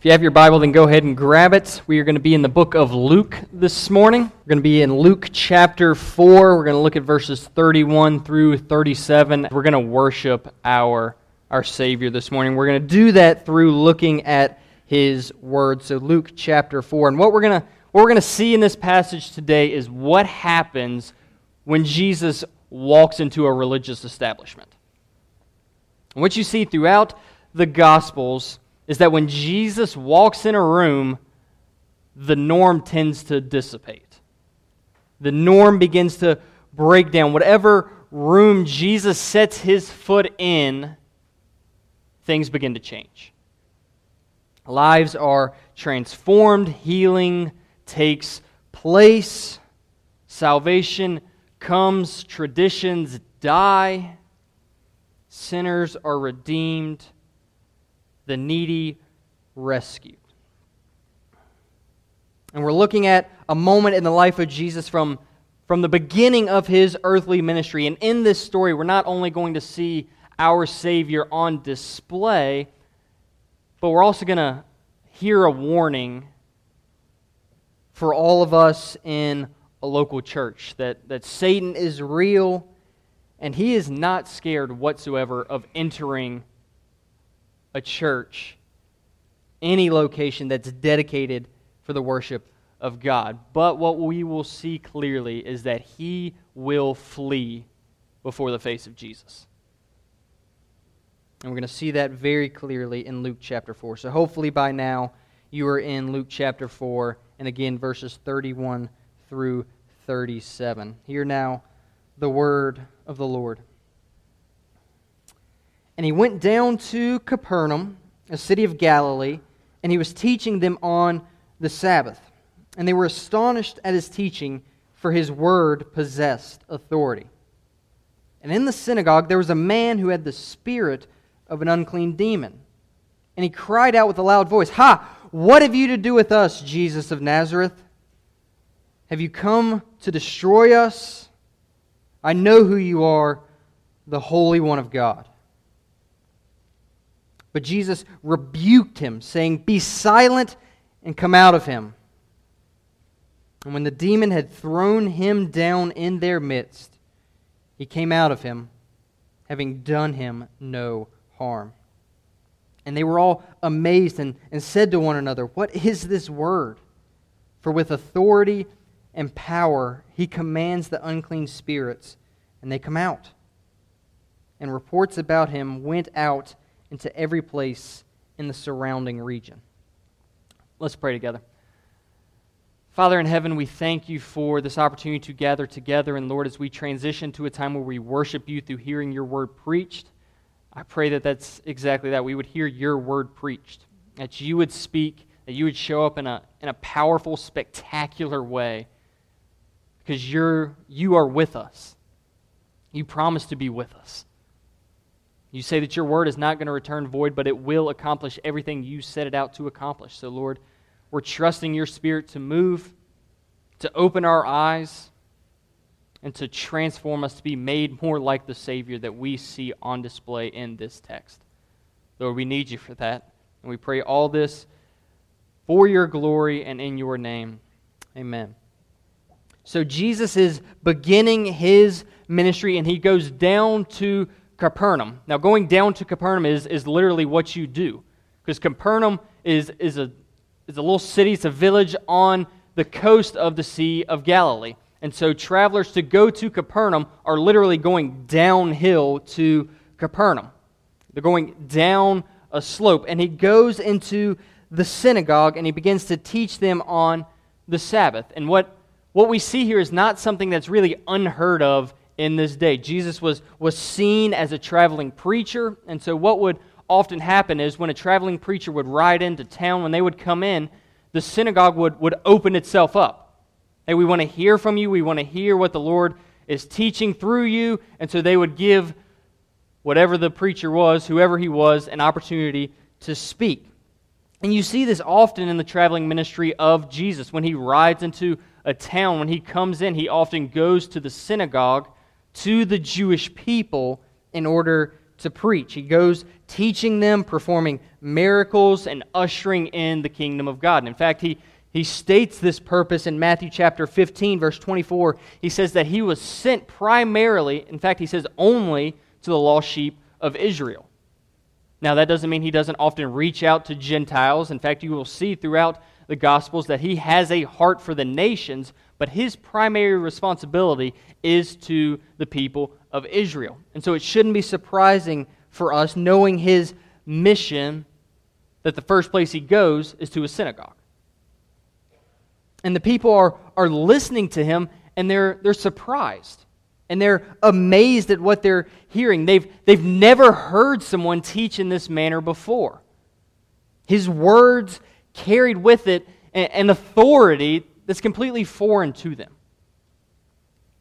If you have your Bible, then go ahead and grab it. We are going to be in the book of Luke this morning. We're going to be in Luke chapter 4. We're going to look at verses 31 through 37. We're going to worship our, our Savior this morning. We're going to do that through looking at His Word. So, Luke chapter 4. And what we're going to, what we're going to see in this passage today is what happens when Jesus walks into a religious establishment. And what you see throughout the Gospels is that when Jesus walks in a room, the norm tends to dissipate. The norm begins to break down. Whatever room Jesus sets his foot in, things begin to change. Lives are transformed, healing takes place, salvation comes, traditions die, sinners are redeemed the needy rescued. And we're looking at a moment in the life of Jesus from, from the beginning of his earthly ministry. And in this story, we're not only going to see our Savior on display, but we're also going to hear a warning for all of us in a local church that, that Satan is real and he is not scared whatsoever of entering a church, any location that's dedicated for the worship of God. But what we will see clearly is that he will flee before the face of Jesus. And we're going to see that very clearly in Luke chapter 4. So hopefully by now you are in Luke chapter 4, and again, verses 31 through 37. Hear now the word of the Lord. And he went down to Capernaum, a city of Galilee, and he was teaching them on the Sabbath. And they were astonished at his teaching, for his word possessed authority. And in the synagogue there was a man who had the spirit of an unclean demon. And he cried out with a loud voice, Ha! What have you to do with us, Jesus of Nazareth? Have you come to destroy us? I know who you are, the Holy One of God. But Jesus rebuked him, saying, Be silent and come out of him. And when the demon had thrown him down in their midst, he came out of him, having done him no harm. And they were all amazed and, and said to one another, What is this word? For with authority and power he commands the unclean spirits, and they come out. And reports about him went out into every place in the surrounding region. Let's pray together. Father in heaven, we thank you for this opportunity to gather together. And Lord, as we transition to a time where we worship you through hearing your word preached, I pray that that's exactly that. We would hear your word preached, that you would speak, that you would show up in a, in a powerful, spectacular way, because you're, you are with us. You promise to be with us. You say that your word is not going to return void, but it will accomplish everything you set it out to accomplish. So, Lord, we're trusting your spirit to move, to open our eyes, and to transform us to be made more like the Savior that we see on display in this text. Lord, we need you for that. And we pray all this for your glory and in your name. Amen. So, Jesus is beginning his ministry, and he goes down to Capernaum. Now, going down to Capernaum is, is literally what you do, because Capernaum is, is, a, is a little city, it's a village on the coast of the Sea of Galilee. And so, travelers to go to Capernaum are literally going downhill to Capernaum. They're going down a slope. And he goes into the synagogue and he begins to teach them on the Sabbath. And what, what we see here is not something that's really unheard of in this day. Jesus was, was seen as a traveling preacher, and so what would often happen is when a traveling preacher would ride into town, when they would come in, the synagogue would, would open itself up. Hey, we want to hear from you, we want to hear what the Lord is teaching through you, and so they would give whatever the preacher was, whoever he was, an opportunity to speak. And you see this often in the traveling ministry of Jesus. When he rides into a town, when he comes in, he often goes to the synagogue to the Jewish people in order to preach. He goes teaching them, performing miracles, and ushering in the kingdom of God. And in fact, he, he states this purpose in Matthew chapter 15, verse 24. He says that he was sent primarily, in fact, he says only to the lost sheep of Israel. Now, that doesn't mean he doesn't often reach out to Gentiles. In fact, you will see throughout the Gospels that he has a heart for the nations, but his primary responsibility is to the people of Israel. And so it shouldn't be surprising for us, knowing his mission, that the first place he goes is to a synagogue. And the people are, are listening to him and they're, they're surprised and they're amazed at what they're hearing. They've, they've never heard someone teach in this manner before. His words carried with it an authority that's completely foreign to them.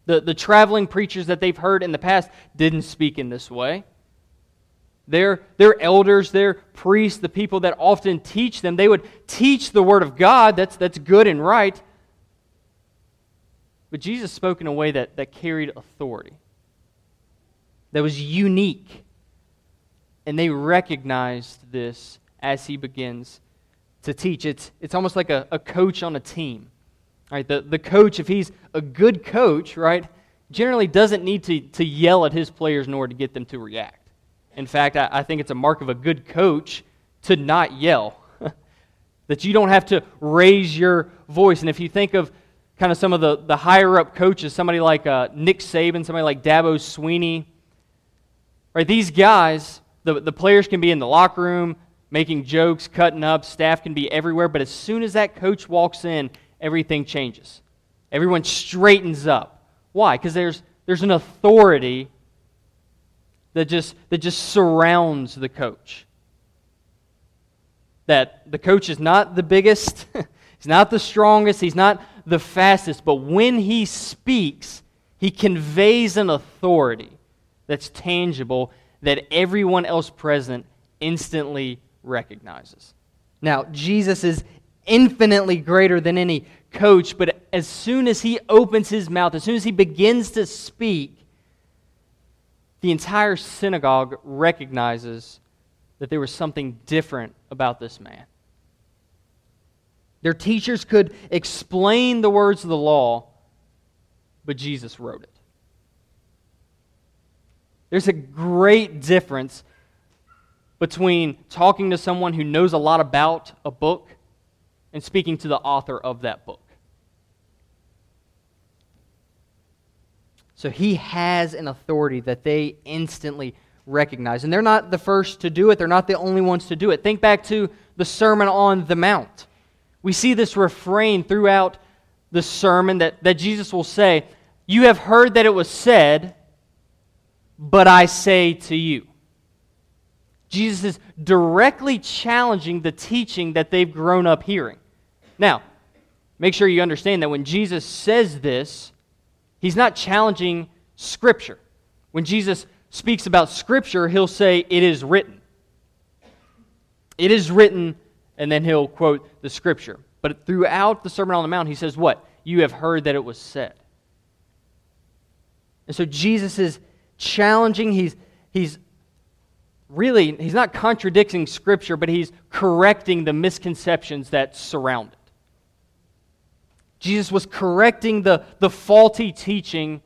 The, the traveling preachers that they've heard in the past didn't speak in this way. Their, their elders, their priests, the people that often teach them, they would teach the Word of God. That's, that's good and right. But Jesus spoke in a way that, that carried authority, that was unique. And they recognized this as he begins to teach. It's, it's almost like a, a coach on a team. Right? The, the coach, if he's a good coach, right, generally doesn't need to, to yell at his players in order to get them to react. In fact, I, I think it's a mark of a good coach to not yell. that you don't have to raise your voice. And if you think of kind of some of the, the higher up coaches, somebody like uh, Nick Saban, somebody like Dabo Swinney, right, these guys, the, the players can be in the locker room making jokes, cutting up, staff can be everywhere, but as soon as that coach walks in, everything changes. Everyone straightens up. Why? Because there's, there's an authority that just, that just surrounds the coach. That the coach is not the biggest, he's not the strongest, he's not the fastest, but when he speaks, he conveys an authority that's tangible that everyone else present instantly recognizes. Now, Jesus is infinitely greater than any coach, but as soon as he opens his mouth, as soon as he begins to speak, the entire synagogue recognizes that there was something different about this man. Their teachers could explain the words of the law, but Jesus wrote it. There's a great difference between talking to someone who knows a lot about a book and speaking to the author of that book. So he has an authority that they instantly recognize. And they're not the first to do it, they're not the only ones to do it. Think back to the Sermon on the Mount. We see this refrain throughout the sermon that, that Jesus will say, You have heard that it was said, but I say to you. Jesus is directly challenging the teaching that they've grown up hearing. Now, make sure you understand that when Jesus says this, he's not challenging Scripture. When Jesus speaks about Scripture, he'll say, It is written. It is written, and then he'll quote the Scripture. But throughout the Sermon on the Mount, he says, What? You have heard that it was said. And so Jesus is challenging, he's, he's really, he's not contradicting Scripture, but he's correcting the misconceptions that surround it. Jesus was correcting the, the faulty teaching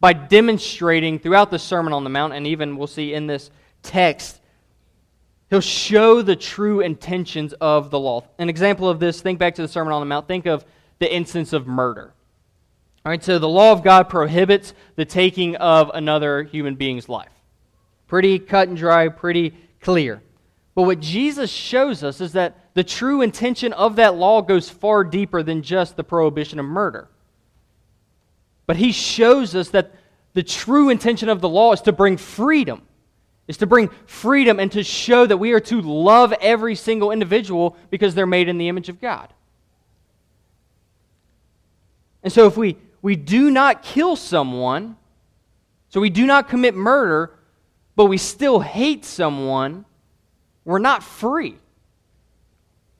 by demonstrating throughout the Sermon on the Mount, and even we'll see in this text, he'll show the true intentions of the law. An example of this, think back to the Sermon on the Mount, think of the instance of murder. All right, so the law of God prohibits the taking of another human being's life. Pretty cut and dry, pretty clear. But what Jesus shows us is that the true intention of that law goes far deeper than just the prohibition of murder. But he shows us that the true intention of the law is to bring freedom, is to bring freedom and to show that we are to love every single individual because they're made in the image of God. And so if we, we do not kill someone, so we do not commit murder, but we still hate someone, we're not free.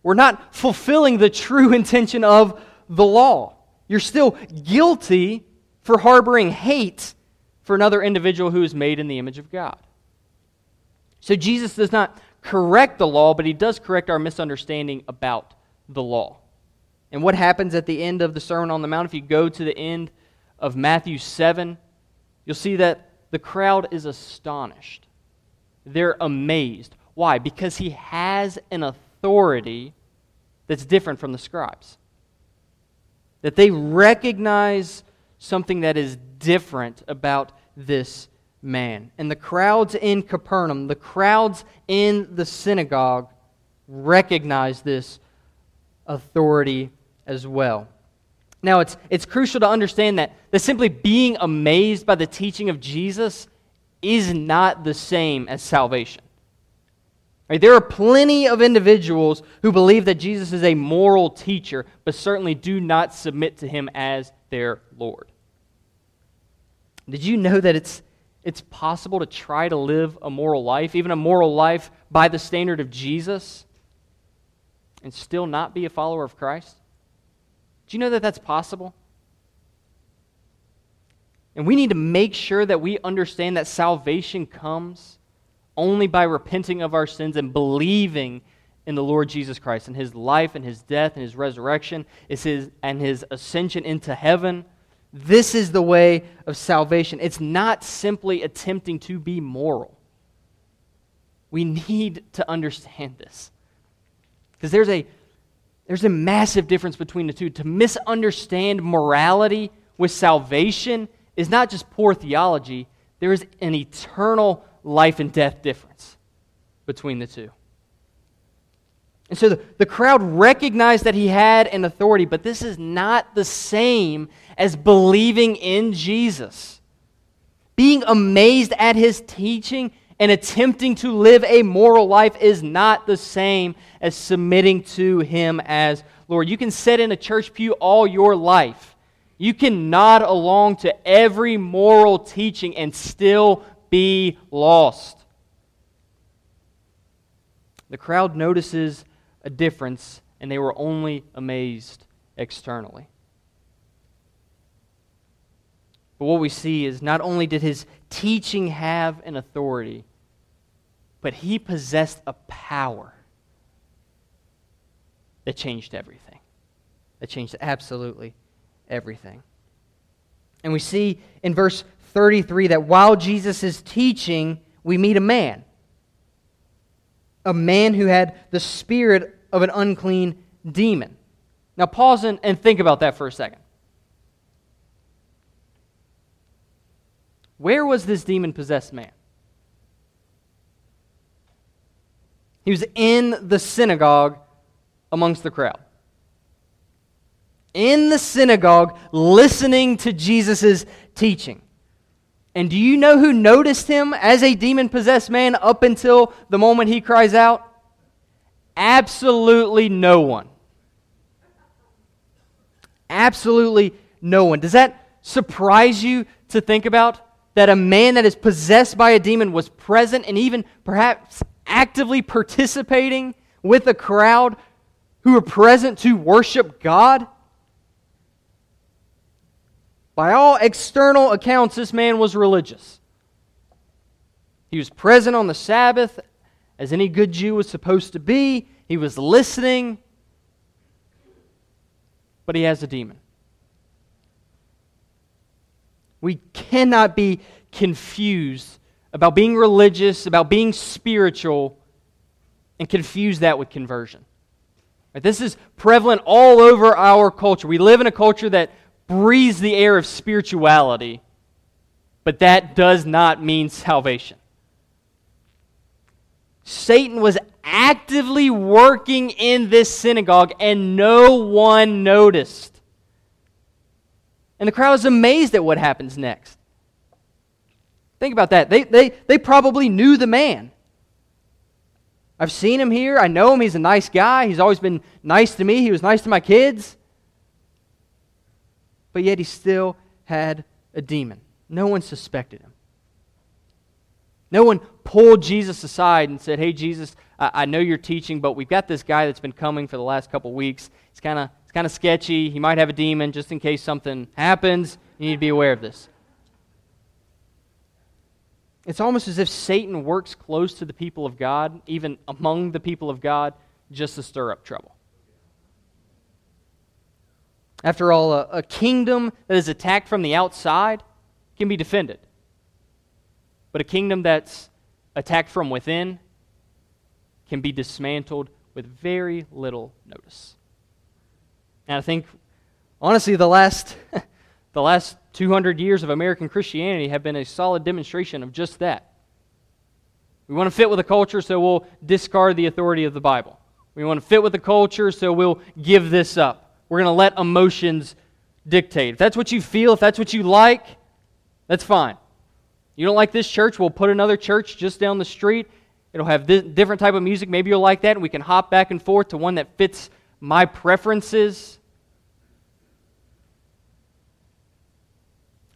We're not fulfilling the true intention of the law. You're still guilty for harboring hate for another individual who is made in the image of God. So Jesus does not correct the law, but he does correct our misunderstanding about the law. And what happens at the end of the Sermon on the Mount, if you go to the end of Matthew 7, you'll see that the crowd is astonished. They're amazed. Why? Because he has an authority that's different from the scribes. That they recognize something that is different about this man. And the crowds in Capernaum, the crowds in the synagogue, recognize this authority as well. Now, it's, it's crucial to understand that, that simply being amazed by the teaching of Jesus is not the same as salvation. Right, there are plenty of individuals who believe that Jesus is a moral teacher, but certainly do not submit to him as their Lord. Did you know that it's, it's possible to try to live a moral life, even a moral life by the standard of Jesus, and still not be a follower of Christ? Do you know that that's possible? And we need to make sure that we understand that salvation comes only by repenting of our sins and believing in the Lord Jesus Christ and his life and his death and his resurrection is his, and his ascension into heaven. This is the way of salvation. It's not simply attempting to be moral. We need to understand this. Because there's a there's a massive difference between the two. To misunderstand morality with salvation is not just poor theology, there is an eternal life and death difference between the two. And so the, the crowd recognized that he had an authority, but this is not the same as believing in Jesus. Being amazed at his teaching and attempting to live a moral life is not the same as submitting to Him as Lord. You can sit in a church pew all your life. You can nod along to every moral teaching and still be lost. The crowd notices a difference, and they were only amazed externally. But what we see is not only did his teaching have an authority, but he possessed a power that changed everything. That changed absolutely everything. And we see in verse 33 that while Jesus is teaching, we meet a man. A man who had the spirit of an unclean demon. Now, pause and, and think about that for a second. Where was this demon possessed man? He was in the synagogue amongst the crowd. In the synagogue, listening to Jesus' teaching. And do you know who noticed him as a demon possessed man up until the moment he cries out? Absolutely no one. Absolutely no one. Does that surprise you to think about? That a man that is possessed by a demon was present and even perhaps actively participating with a crowd who were present to worship God? By all external accounts, this man was religious. He was present on the Sabbath as any good Jew was supposed to be. He was listening, but he has a demon. We cannot be confused about being religious, about being spiritual, and confuse that with conversion. Right? This is prevalent all over our culture. We live in a culture that breathes the air of spirituality, but that does not mean salvation. Satan was actively working in this synagogue, and no one noticed. And the crowd is amazed at what happens next. Think about that. They, they, they probably knew the man. I've seen him here. I know him. He's a nice guy. He's always been nice to me. He was nice to my kids. But yet he still had a demon. No one suspected him. No one pulled Jesus aside and said, Hey, Jesus, I, I know you're teaching, but we've got this guy that's been coming for the last couple weeks. It's kind of it's kind of sketchy. He might have a demon just in case something happens. You need to be aware of this. it's almost as if Satan works close to the people of God, even among the people of God, just to stir up trouble. After all, a, a kingdom that is attacked from the outside can be defended. But a kingdom that's attacked from within can be dismantled with very little notice. And I think, honestly, the last, the last 200 years of American Christianity have been a solid demonstration of just that. We want to fit with the culture, so we'll discard the authority of the Bible. We want to fit with the culture, so we'll give this up. We're going to let emotions dictate. If that's what you feel, if that's what you like, that's fine. You don't like this church, we'll put another church just down the street. It'll have this different type of music. Maybe you'll like that, and we can hop back and forth to one that fits my preferences.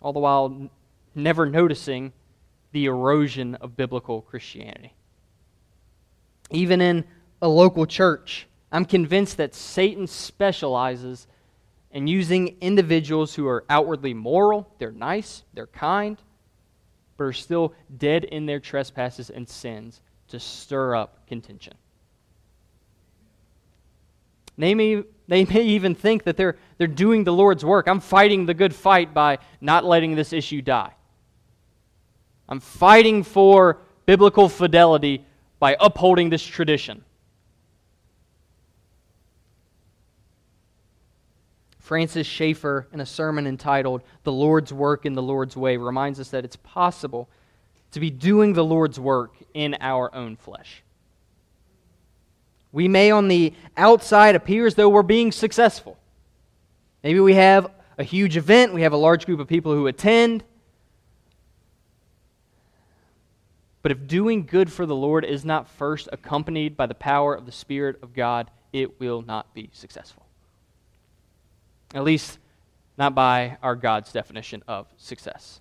All the while never noticing the erosion of biblical Christianity. Even in a local church, I'm convinced that Satan specializes in using individuals who are outwardly moral, they're nice, they're kind, but are still dead in their trespasses and sins to stir up contention. They may, they may even think that they're, they're doing the Lord's work. I'm fighting the good fight by not letting this issue die. I'm fighting for biblical fidelity by upholding this tradition. Francis Schaeffer, in a sermon entitled The Lord's Work in the Lord's Way, reminds us that it's possible to be doing the Lord's work in our own flesh. We may, on the outside, appear as though we're being successful. Maybe we have a huge event, we have a large group of people who attend. But if doing good for the Lord is not first accompanied by the power of the Spirit of God, it will not be successful. At least, not by our God's definition of success.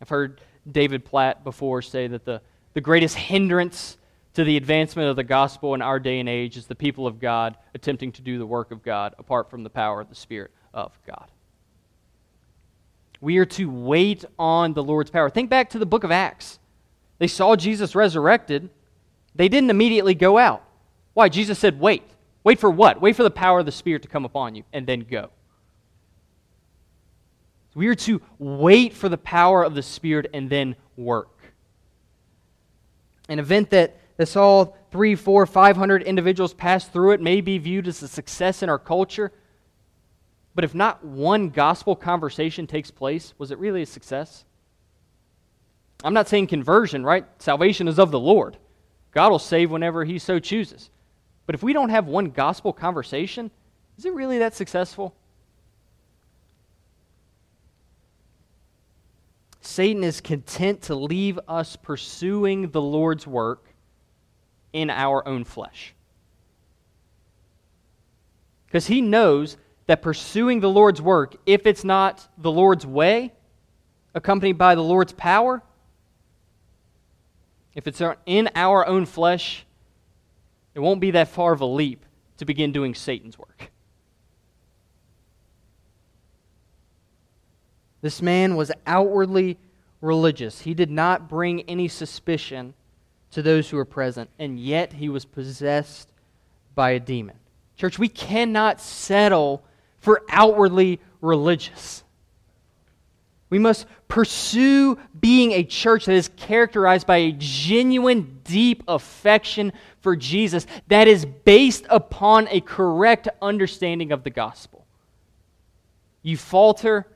I've heard David Platt before say that the, the greatest hindrance to the advancement of the gospel in our day and age is the people of God attempting to do the work of God apart from the power of the Spirit of God. We are to wait on the Lord's power. Think back to the book of Acts. They saw Jesus resurrected, they didn't immediately go out. Why? Jesus said, Wait. Wait for what? Wait for the power of the Spirit to come upon you and then go. We are to wait for the power of the Spirit and then work. An event that, that saw three, four, five hundred individuals pass through it may be viewed as a success in our culture. But if not one gospel conversation takes place, was it really a success? I'm not saying conversion, right? Salvation is of the Lord. God will save whenever He so chooses. But if we don't have one gospel conversation, is it really that successful? Satan is content to leave us pursuing the Lord's work in our own flesh. Because he knows that pursuing the Lord's work, if it's not the Lord's way, accompanied by the Lord's power, if it's in our own flesh, it won't be that far of a leap to begin doing Satan's work. This man was outwardly religious. He did not bring any suspicion to those who were present, and yet he was possessed by a demon. Church, we cannot settle for outwardly religious. We must pursue being a church that is characterized by a genuine, deep affection for Jesus that is based upon a correct understanding of the gospel. You falter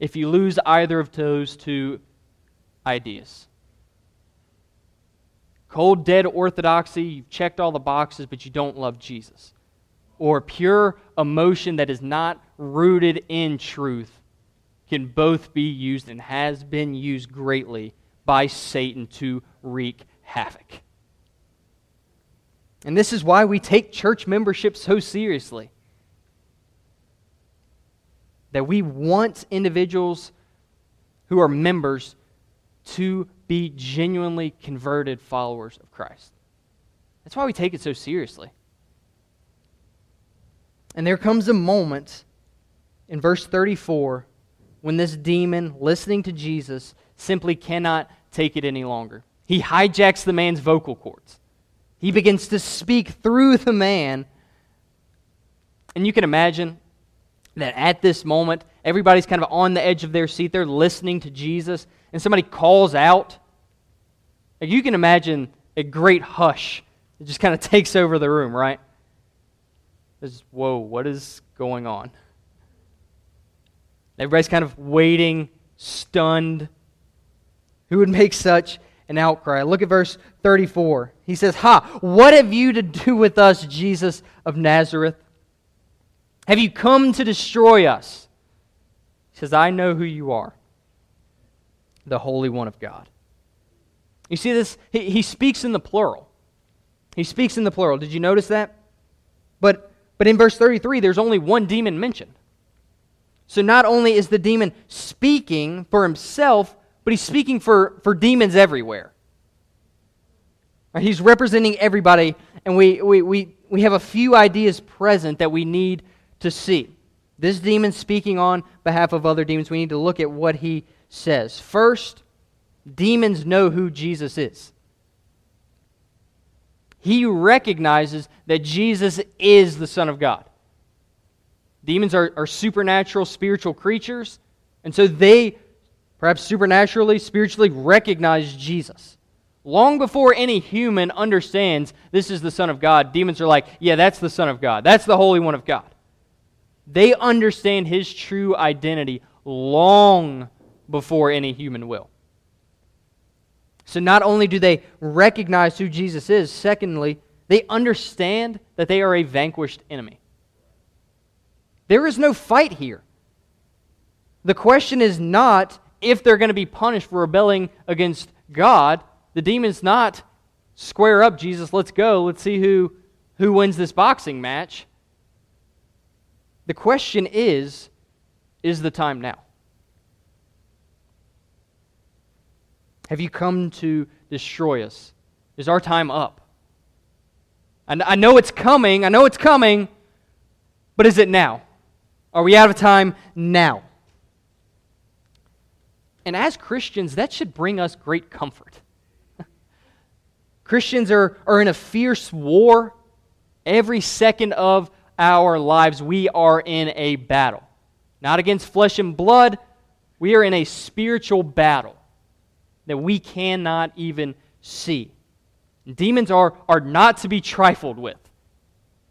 if you lose either of those two ideas. Cold, dead orthodoxy, you've checked all the boxes, but you don't love Jesus. Or pure emotion that is not rooted in truth can both be used and has been used greatly by Satan to wreak havoc. And this is why we take church membership so seriously. That we want individuals who are members to be genuinely converted followers of Christ. That's why we take it so seriously. And there comes a moment in verse 34 when this demon, listening to Jesus, simply cannot take it any longer. He hijacks the man's vocal cords. He begins to speak through the man. And you can imagine that at this moment, everybody's kind of on the edge of their seat. They're listening to Jesus, and somebody calls out. You can imagine a great hush. It just kind of takes over the room, right? It's, whoa, what is going on? Everybody's kind of waiting, stunned. Who would make such an outcry? Look at verse 34. He says, Ha, what have you to do with us, Jesus of Nazareth? Have you come to destroy us? He says, I know who you are, the Holy One of God. You see this? He, he speaks in the plural. He speaks in the plural. Did you notice that? But, but in verse 33, there's only one demon mentioned. So not only is the demon speaking for himself, but he's speaking for, for demons everywhere. He's representing everybody, and we, we, we, we have a few ideas present that we need to see. This demon speaking on behalf of other demons, we need to look at what he says. First, demons know who Jesus is. He recognizes that Jesus is the Son of God. Demons are, are supernatural, spiritual creatures, and so they, perhaps supernaturally, spiritually, recognize Jesus. Long before any human understands this is the Son of God, demons are like, yeah, that's the Son of God. That's the Holy One of God. They understand his true identity long before any human will. So not only do they recognize who Jesus is, secondly, they understand that they are a vanquished enemy. There is no fight here. The question is not if they're going to be punished for rebelling against God. The demon's not square up, Jesus, let's go. Let's see who, who wins this boxing match. The question is is the time now? Have you come to destroy us? Is our time up? And I know it's coming. I know it's coming. But is it now? Are we out of time now? And as Christians, that should bring us great comfort. Christians are, are in a fierce war. Every second of our lives, we are in a battle. Not against flesh and blood, we are in a spiritual battle that we cannot even see. Demons are, are not to be trifled with.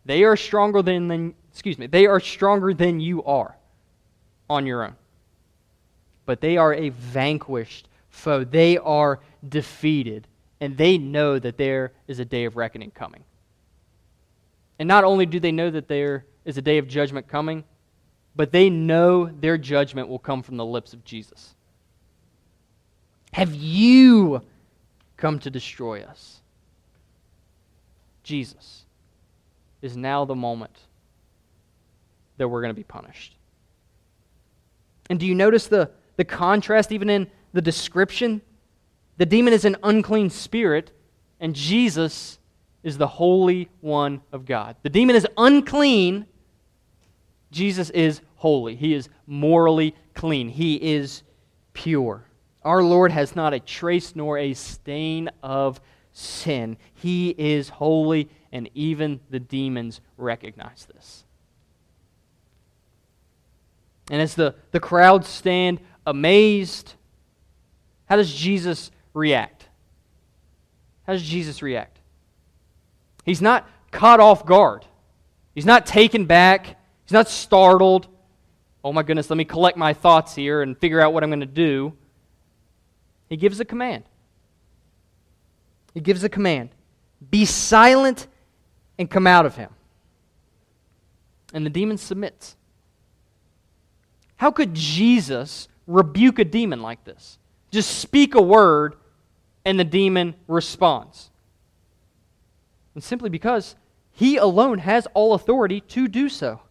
They are stronger than, than excuse me, they are stronger than you are on your own. But they are a vanquished foe. They are defeated. And they know that there is a day of reckoning coming. And not only do they know that there is a day of judgment coming, but they know their judgment will come from the lips of Jesus. Have you come to destroy us? Jesus is now the moment that we're going to be punished. And do you notice the, the contrast even in the description? The demon is an unclean spirit, and Jesus is the Holy One of God. The demon is unclean. Jesus is holy. He is morally clean. He is pure. Our Lord has not a trace nor a stain of sin. He is holy, and even the demons recognize this. And as the, the crowd stand amazed, how does Jesus react? How does Jesus react? He's not caught off guard. He's not taken back. He's not startled. Oh my goodness, let me collect my thoughts here and figure out what I'm going to do. He gives a command. He gives a command Be silent and come out of him. And the demon submits. How could Jesus rebuke a demon like this? Just speak a word and the demon responds. And simply because he alone has all authority to do so.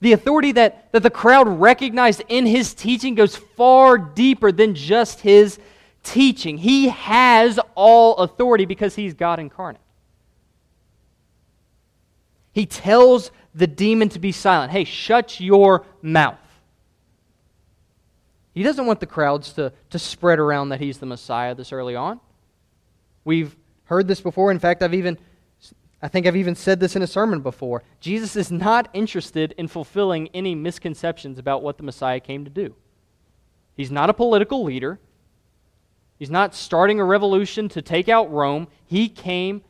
The authority that, that the crowd recognized in his teaching goes far deeper than just his teaching. He has all authority because he's God incarnate. He tells the demon to be silent. Hey, shut your mouth. He doesn't want the crowds to, to spread around that he's the Messiah this early on. We've heard this before. In fact, I've even I think I've even said this in a sermon before. Jesus is not interested in fulfilling any misconceptions about what the Messiah came to do. He's not a political leader. He's not starting a revolution to take out Rome. He came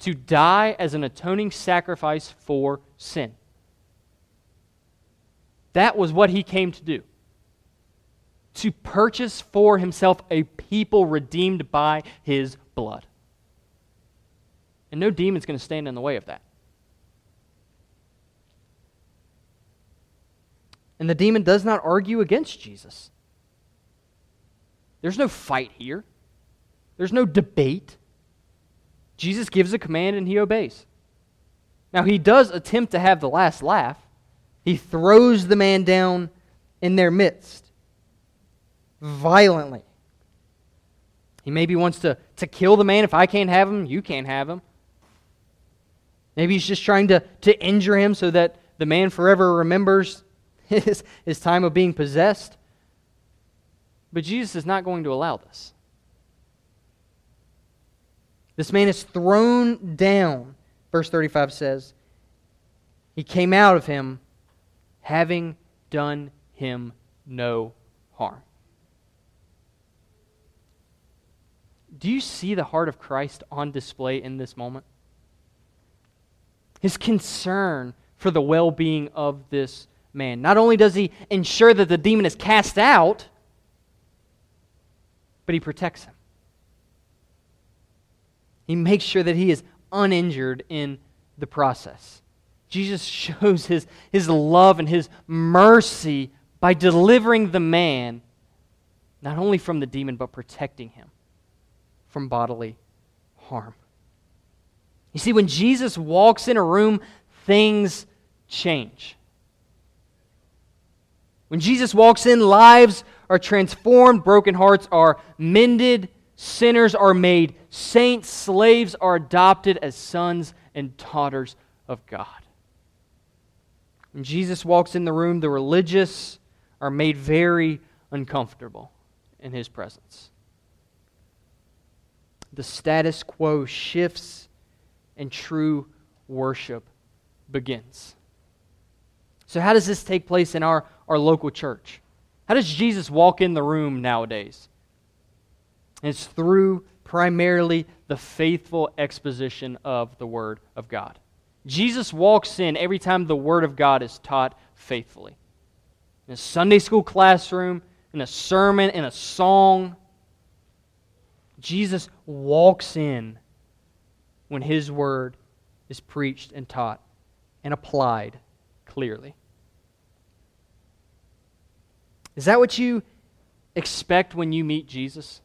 to die as an atoning sacrifice for sin. That was what he came to do. To purchase for himself a people redeemed by his blood. And no demon's going to stand in the way of that. And the demon does not argue against Jesus. There's no fight here, there's no debate. Jesus gives a command and he obeys. Now, he does attempt to have the last laugh. He throws the man down in their midst violently. He maybe wants to, to kill the man. If I can't have him, you can't have him. Maybe he's just trying to, to injure him so that the man forever remembers his, his time of being possessed. But Jesus is not going to allow this. This man is thrown down, verse 35 says. He came out of him having done him no harm. Do you see the heart of Christ on display in this moment? His concern for the well being of this man. Not only does he ensure that the demon is cast out, but he protects him. He makes sure that he is uninjured in the process. Jesus shows his, his love and his mercy by delivering the man not only from the demon, but protecting him from bodily harm. You see, when Jesus walks in a room, things change. When Jesus walks in, lives are transformed, broken hearts are mended, Sinners are made saints, slaves are adopted as sons and daughters of God. When Jesus walks in the room, the religious are made very uncomfortable in his presence. The status quo shifts and true worship begins. So, how does this take place in our, our local church? How does Jesus walk in the room nowadays? It's through primarily the faithful exposition of the Word of God. Jesus walks in every time the Word of God is taught faithfully. In a Sunday school classroom, in a sermon, in a song, Jesus walks in when His Word is preached and taught and applied clearly. Is that what you expect when you meet Jesus?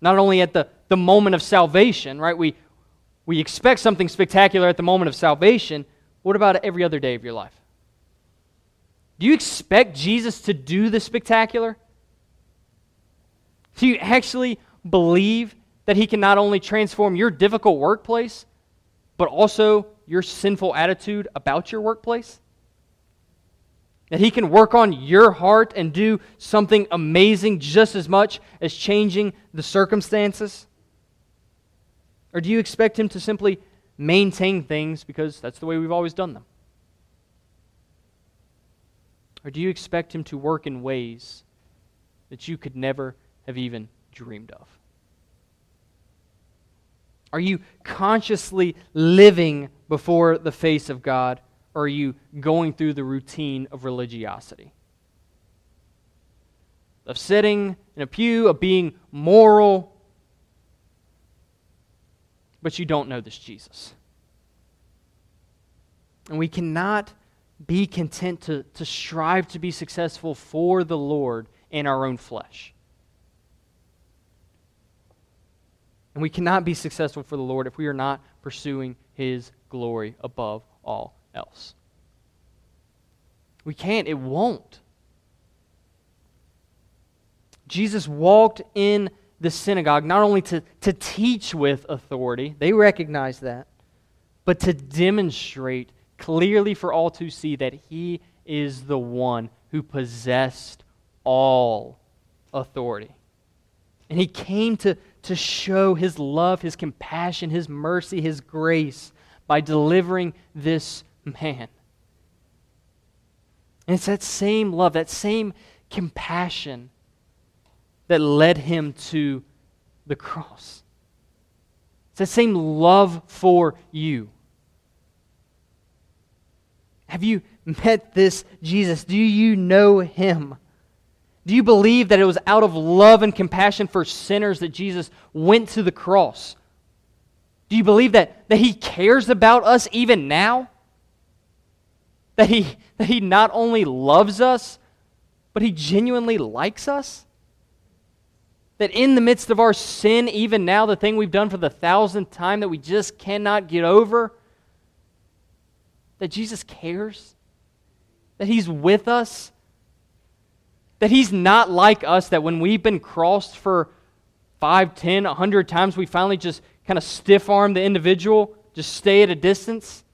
Not only at the, the moment of salvation, right? We, we expect something spectacular at the moment of salvation. What about every other day of your life? Do you expect Jesus to do the spectacular? Do you actually believe that he can not only transform your difficult workplace, but also your sinful attitude about your workplace? That He can work on your heart and do something amazing just as much as changing the circumstances? Or do you expect Him to simply maintain things because that's the way we've always done them? Or do you expect Him to work in ways that you could never have even dreamed of? Are you consciously living before the face of God? Or are you going through the routine of religiosity? Of sitting in a pew, of being moral, but you don't know this Jesus. And we cannot be content to, to strive to be successful for the Lord in our own flesh. And we cannot be successful for the Lord if we are not pursuing His glory above all else. We can't, it won't. Jesus walked in the synagogue not only to, to teach with authority, they recognized that, but to demonstrate clearly for all to see that he is the one who possessed all authority. And he came to, to show his love, his compassion, his mercy, his grace by delivering this man. And it's that same love, that same compassion that led him to the cross. It's that same love for you. Have you met this Jesus? Do you know him? Do you believe that it was out of love and compassion for sinners that Jesus went to the cross? Do you believe that, that he cares about us even now? That he, that he not only loves us, but he genuinely likes us? That in the midst of our sin, even now, the thing we've done for the thousandth time that we just cannot get over, that Jesus cares? That he's with us? That he's not like us, that when we've been crossed for five, ten, a hundred times, we finally just kind of stiff arm the individual, just stay at a distance?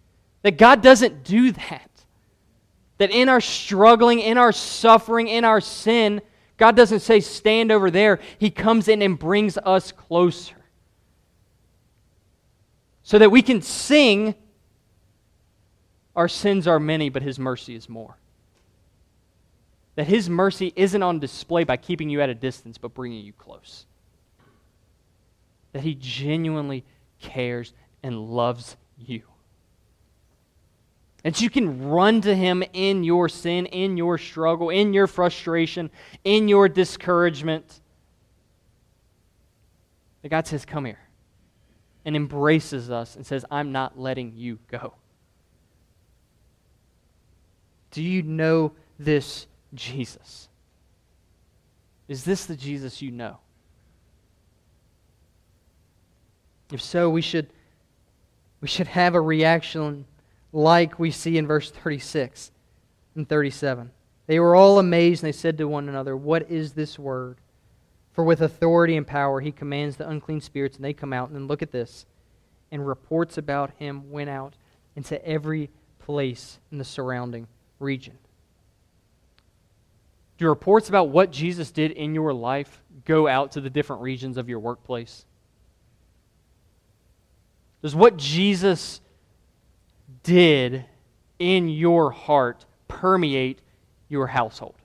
That God doesn't do that. That in our struggling, in our suffering, in our sin, God doesn't say, stand over there. He comes in and brings us closer. So that we can sing, Our sins are many, but His mercy is more. That His mercy isn't on display by keeping you at a distance, but bringing you close. That He genuinely cares and loves you. That you can run to Him in your sin, in your struggle, in your frustration, in your discouragement. That God says, Come here, and embraces us and says, I'm not letting you go. Do you know this Jesus? Is this the Jesus you know? If so, we should, we should have a reaction like we see in verse 36 and 37. They were all amazed, and they said to one another, What is this word? For with authority and power he commands the unclean spirits, and they come out. And then look at this. And reports about him went out into every place in the surrounding region. Do reports about what Jesus did in your life go out to the different regions of your workplace? Does what Jesus did in your heart permeate your household?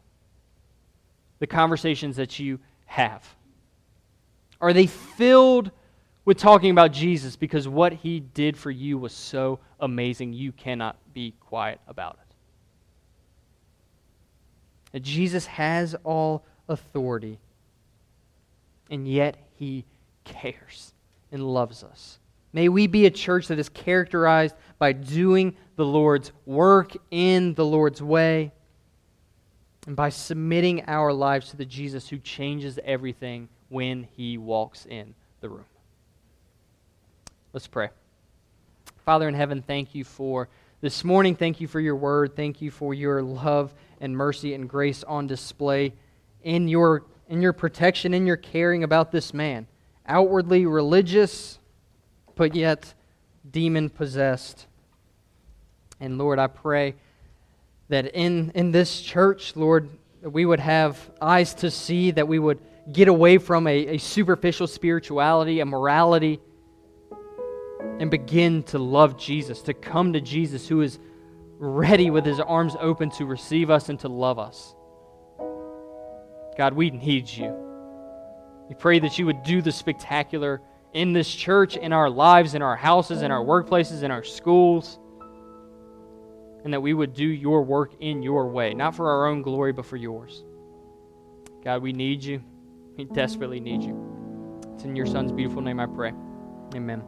The conversations that you have? Are they filled with talking about Jesus because what he did for you was so amazing you cannot be quiet about it? That Jesus has all authority, and yet he cares and loves us. May we be a church that is characterized by doing the Lord's work in the Lord's way and by submitting our lives to the Jesus who changes everything when he walks in the room. Let's pray. Father in heaven, thank you for this morning. Thank you for your word. Thank you for your love and mercy and grace on display in your, in your protection, in your caring about this man. Outwardly religious, but yet demon possessed. And Lord, I pray that in, in this church, Lord, we would have eyes to see, that we would get away from a, a superficial spirituality, a morality, and begin to love Jesus, to come to Jesus who is ready with his arms open to receive us and to love us. God, we need you. We pray that you would do the spectacular in this church, in our lives, in our houses, in our workplaces, in our schools, and that we would do your work in your way, not for our own glory, but for yours. God, we need you. We desperately need you. It's in your Son's beautiful name I pray. Amen.